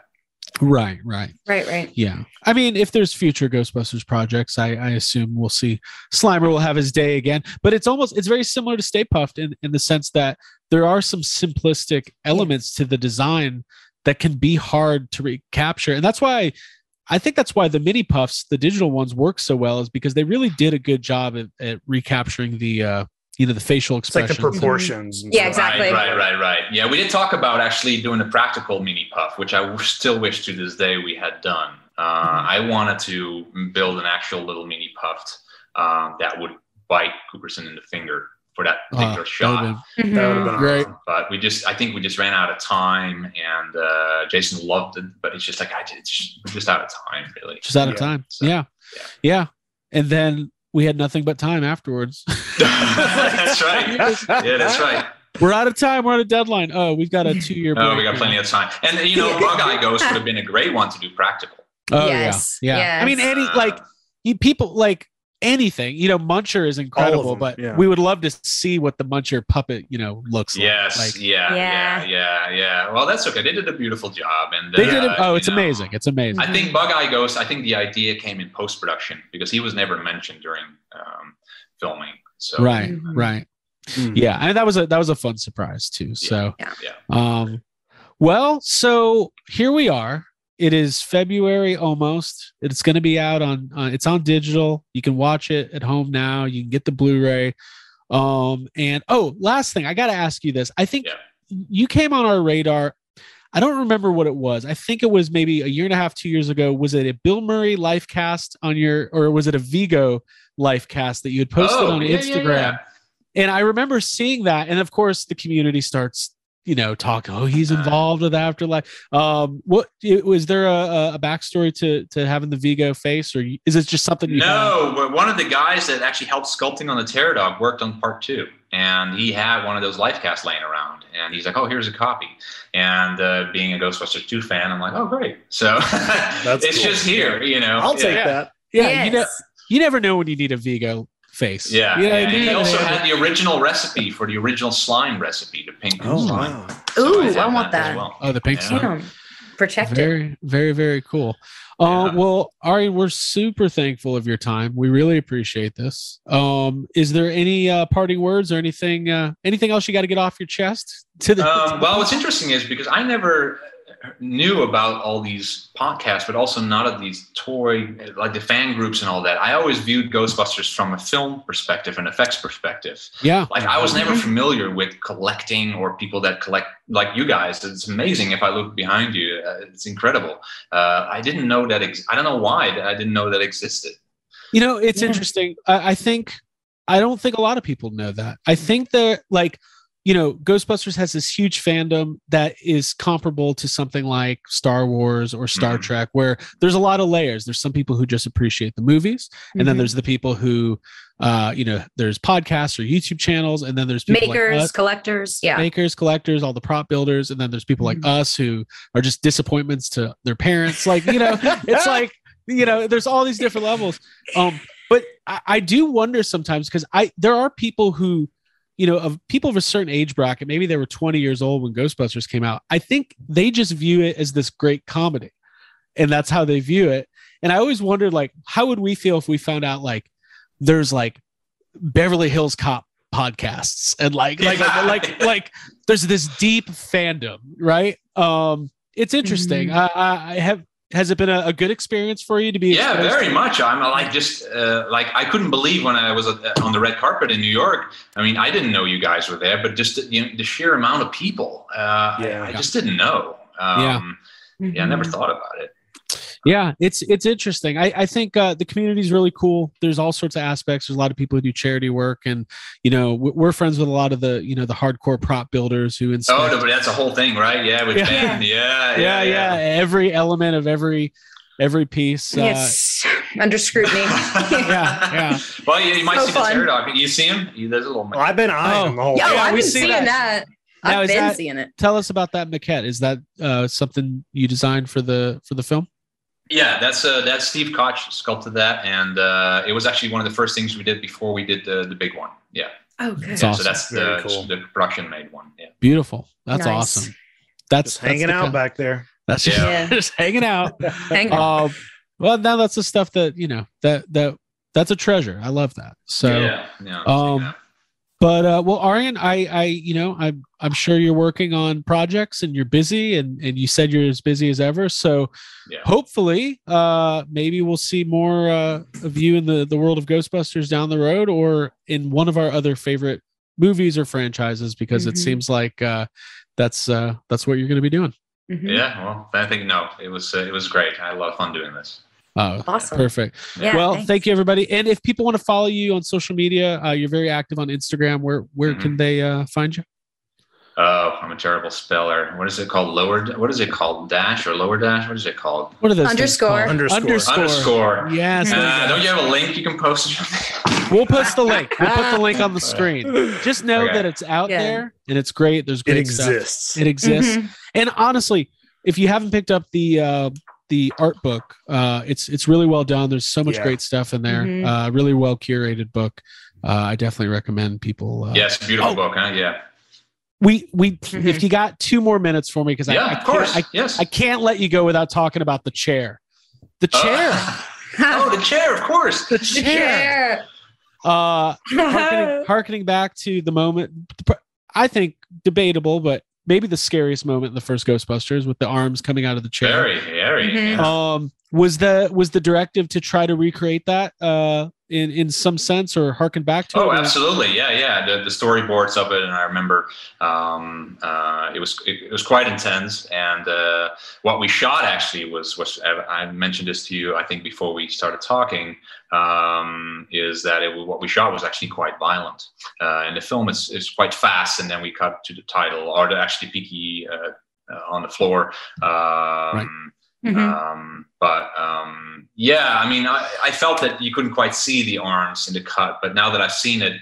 Right, right. Right, right. Yeah. I mean, if there's future Ghostbusters projects, I, I assume we'll see Slimer will have his day again. But it's almost it's very similar to Stay Puft in, in the sense that there are some simplistic elements to the design that can be hard to recapture. And that's why I think that's why the mini puffs, the digital ones, work so well, is because they really did a good job at, at recapturing the uh you know the facial It's like the proportions. and Yeah, stuff. exactly. Right, right, right, right. Yeah, we did talk about actually doing a practical mini puff, which I still wish to this day we had done. Uh, I wanted to build an actual little mini puft um, that would bite Grooberson in the finger for that Ah, particular that shot. would've That would have been Great. awesome. but we just I think we just ran out of time and uh Jason loved it but it's just like I did it's just, we're just out of time really just out of time. So, yeah. yeah. Yeah. And then we had nothing but time afterwards. that's right yeah that's right We're out of time. We're on a deadline. Oh, we've got a two year break. oh we got plenty of time and you know Bug Eye Ghost would have been a great one to do practical Oh, Yes, yeah. Yeah. I mean, any, like, Uh, you, people, like, anything, you know, Muncher is incredible, them, but yeah. we would love to see what the Muncher puppet, you know, looks yes like. Like, yeah, yeah Yeah. yeah yeah well that's okay they did a beautiful job and they uh, did it. Oh, it's know, amazing. It's amazing. I think Bug Eye Ghost I think the idea came in post production because he was never mentioned during um, filming so right. Mhm. Right. Mm. Yeah. And that was a, that was a fun surprise too. So, Yeah. Yeah. um, well, so here we are. It is February almost. It's going to be out on. Uh, it's on digital. You can watch it at home now. You can get the Blu-ray. Um, and oh, last thing, I got to ask you this. I think Yeah. you came on our radar. I don't remember what it was. I think it was maybe a year and a half, two years ago. Was it a Bill Murray life cast on your, or was it a Vigo life cast that you had posted Oh, on yeah, Instagram? yeah. And I remember seeing that, and of course, the community starts, you know, talk Oh, he's involved with Afterlife. Um, what was there a, a backstory to to having the Vigo face, or is it just something you? No, but one of the guys that actually helped sculpting on the Terror Dog worked on part two, and he had one of those life casts laying around, and he's like, "Oh, here's a copy." And uh, being a Ghostbusters two fan, I'm like, "Oh, great!" So That's it's cool. just here, you know. I'll take yeah. that. Yeah, you know, you never know when you need a Vigo face. Yeah, You know, and he also had the original recipe for the original slime recipe, the pink Oh, slime. wow. So Ooh, have I want as that. well. Oh, the pink Yeah. slime. Yeah. protect very, it. Very, very cool. Uh, Yeah. Well, Ari, we're super thankful of your time. We really appreciate this. Um, is there any uh, parting words or anything? Uh, anything else you got to get off your chest? To the Um, well, what's interesting is because I never knew about all these podcasts, but also not of these toy, like the fan groups and all that. I always viewed Ghostbusters from a film perspective and effects perspective. yeah, Like I was never familiar with collecting or people that collect like you guys. It's amazing if I look behind you. Uh, it's incredible. Uh, I didn't know that. Ex- I don't know why I didn't know that existed. You know, it's Yeah. interesting. I, I think I don't think a lot of people know that. I think that like, you know, Ghostbusters has this huge fandom that is comparable to something like Star Wars or Star Mhm. Trek, where there's a lot of layers. There's some people who just appreciate the movies, and then Mhm. there's the people who, uh, you know, there's podcasts or YouTube channels, and then there's people like makers, us, collectors. Yeah. makers, collectors, all the prop builders, and then there's people like Mhm. us who are just disappointments to their parents. Like, you know, it's like, you know, there's all these different levels. Um, but I, I do wonder sometimes because I there are people who, you know, of people of a certain age bracket, maybe they were 20 years old when Ghostbusters came out. I think they just view it as this great comedy. And that's how they view it. And I always wondered, like, how would we feel if we found out like there's like Beverly Hills Cop podcasts and like like like like, like there's this deep fandom, right? Um, it's interesting. Mhm. I, I I have has it been a, a good experience for you to be? Yeah, exposed very to- much. I'm like just uh, like I couldn't believe when I was uh, on the red carpet in New York. I mean, I didn't know you guys were there, but just you know, the sheer amount of people, uh, Yeah. I, I just didn't know. Um, yeah. I never thought about it. Yeah, it's it's interesting. I, I think uh, the community is really cool. There's all sorts of aspects. There's a lot of people who do charity work, and you know we- we're friends with a lot of the you know the hardcore prop builders who Oh, inspect. no, but that's a whole thing, right? Yeah, with Yeah. Ben. Yeah, yeah, yeah, Every element of every every piece. Uh, Under scrutiny. Yeah, yeah. Well, you, you might So see fun. the terror dog. You see him? He, there's a little. Well, I've been eyeing Oh. them the whole Yo, Yeah, I've been seeing that. that. Now, I've is been that- seeing it. Tell us about that maquette. Is that uh, something you designed for the for the film? Yeah, that's uh, that's Steve Koch sculpted that, and uh, it was actually one of the first things we did before we did the the big one. Yeah, Oh, good. It's yeah awesome. so that's Very the cool. the production made one. Yeah. Beautiful. That's Nice. awesome. That's Just hanging the out kind- back there. That's just, Yeah. just hanging out. Hang on. um, well, now that's the stuff that you know that that that's a treasure. I love that. So, yeah, yeah. um, yeah. But uh, well, Arjen, I I you know I'm I'm sure you're working on projects and you're busy, and and you said you're as busy as ever. So, Yeah. hopefully, uh, maybe we'll see more uh, of you in the the world of Ghostbusters down the road, or in one of our other favorite movies or franchises, because it Mhm. seems like uh, that's uh, that's what you're going to be doing. Mhm. Yeah, well, I think no, it was uh, it was great. I had a lot of fun doing this. Oh, Awesome. perfect. Yeah, well, thanks. thank you everybody. And if people want to follow you on social media, uh, you're very active on Instagram. Where where Mhm. can they uh, find you? Oh, I'm a terrible speller. What is it called? Lower? What is it called? Dash or lower dash? What is it called? What are those? Underscore. Underscore. Underscore. Underscore. Yes. there you Uh, don't you have a link you can post? We'll post the link. We'll put the link on the screen. Just know Okay. that it's out Yeah. there and it's great. There's It great stuff. exists. It exists. Mhm. And honestly, if you haven't picked up the uh, the art book, uh, it's it's really well done. There's so much Yeah. great stuff in there. Mhm. Uh, really well curated book. Uh, I definitely recommend people. Uh, yes, beautiful Oh. book. Huh? Yeah. We we Mhm. if you got two more minutes for me because I, yeah, I of course. can't, I, yes. I can't let you go without talking about the chair. The Uh, chair. oh, the chair, of course. the The chair. chair. Uh, harkening, harkening back to the moment, I think debatable, but maybe the scariest moment in the first Ghostbusters with the arms coming out of the chair. Very, very. Mhm. yeah. Um, was the was the directive to try to recreate that uh, in in some sense or harken back to? Oh, absolutely. Yeah, yeah. The, the storyboards of it, and I remember um, uh, it was it, it was quite intense. And uh, what we shot actually was was I mentioned this to you I think before we started talking um, is that it, what we shot was actually quite violent. Uh, and the film is is quite fast, and then we cut to the title or the actually Peaky uh, uh, on the floor. Um, Mhm. um, but um, yeah, I mean, I, I felt that you couldn't quite see the arms in the cut, but now that I've seen it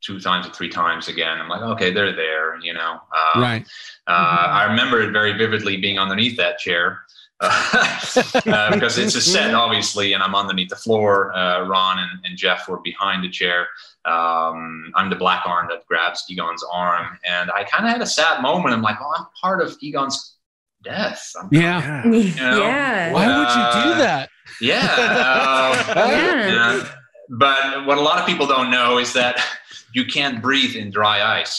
two times or three times again, I'm like, okay, they're there, you know. Um, right. Uh, I remember it very vividly being underneath that chair. Uh, because it's a set, obviously, and I'm underneath the floor. Uh, Ron and, and Jeff were behind the chair. Um, I'm the black arm that grabs Egon's arm, and I kind of had a sad moment. I'm like, oh, I'm part of Egon's death. I'm Yeah. know, yeah. Why would you do Uh, that? Yeah. uh, Yeah. yeah. But what a lot of people don't know is that you can't breathe in dry ice.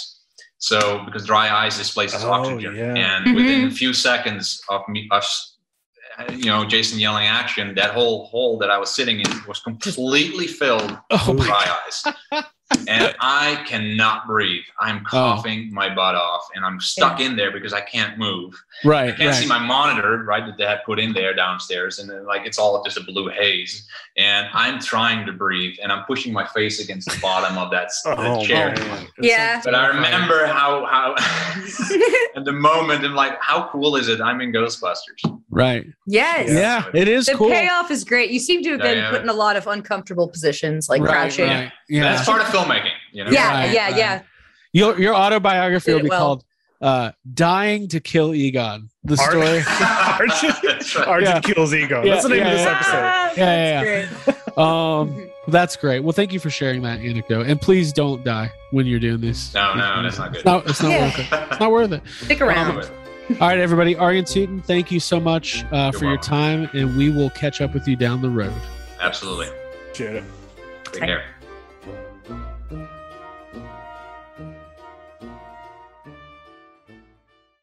So because dry ice displaces Oh, oxygen, yeah. and within a few seconds of me, us, you know, Jason yelling action, that whole hole that I was sitting in was completely filled Oh with my dry ice, and I cannot breathe. I'm oh. coughing my butt off, and I'm stuck in there because I can't move. right, I can't right. see my monitor, right, that they had put in there downstairs, and then, like it's all just a blue haze. And I'm trying to breathe, and I'm pushing my face against the bottom of that, that Oh, chair. man. Yeah. But I remember how how at the moment, and like, how cool is it? I'm in Ghostbusters. right. yes. Yeah, it is The cool. payoff is great. You seem to have Yeah, been yeah. put in a lot of uncomfortable positions, like right, crouching. right. Yeah. That's part of filmmaking, you know. Yeah, Right, yeah, right. yeah. Your your autobiography will be well. called uh, "Dying to Kill Egon." The Art- story. Archie, That's Yeah. kills ego. Yeah, That's the name yeah, of this yeah. episode. Ah, Yeah, that's yeah, great. um, that's great. Well, thank you for sharing that anecdote, and please don't die when you're doing this. No, no, that's not good. It's not, it's not Yeah. worth it. It's not worth it. Stick around. All right, everybody. Arjen Tuiten, thank you so much uh, for your time, and we will catch up with you down the road. Absolutely. Shit. Take care.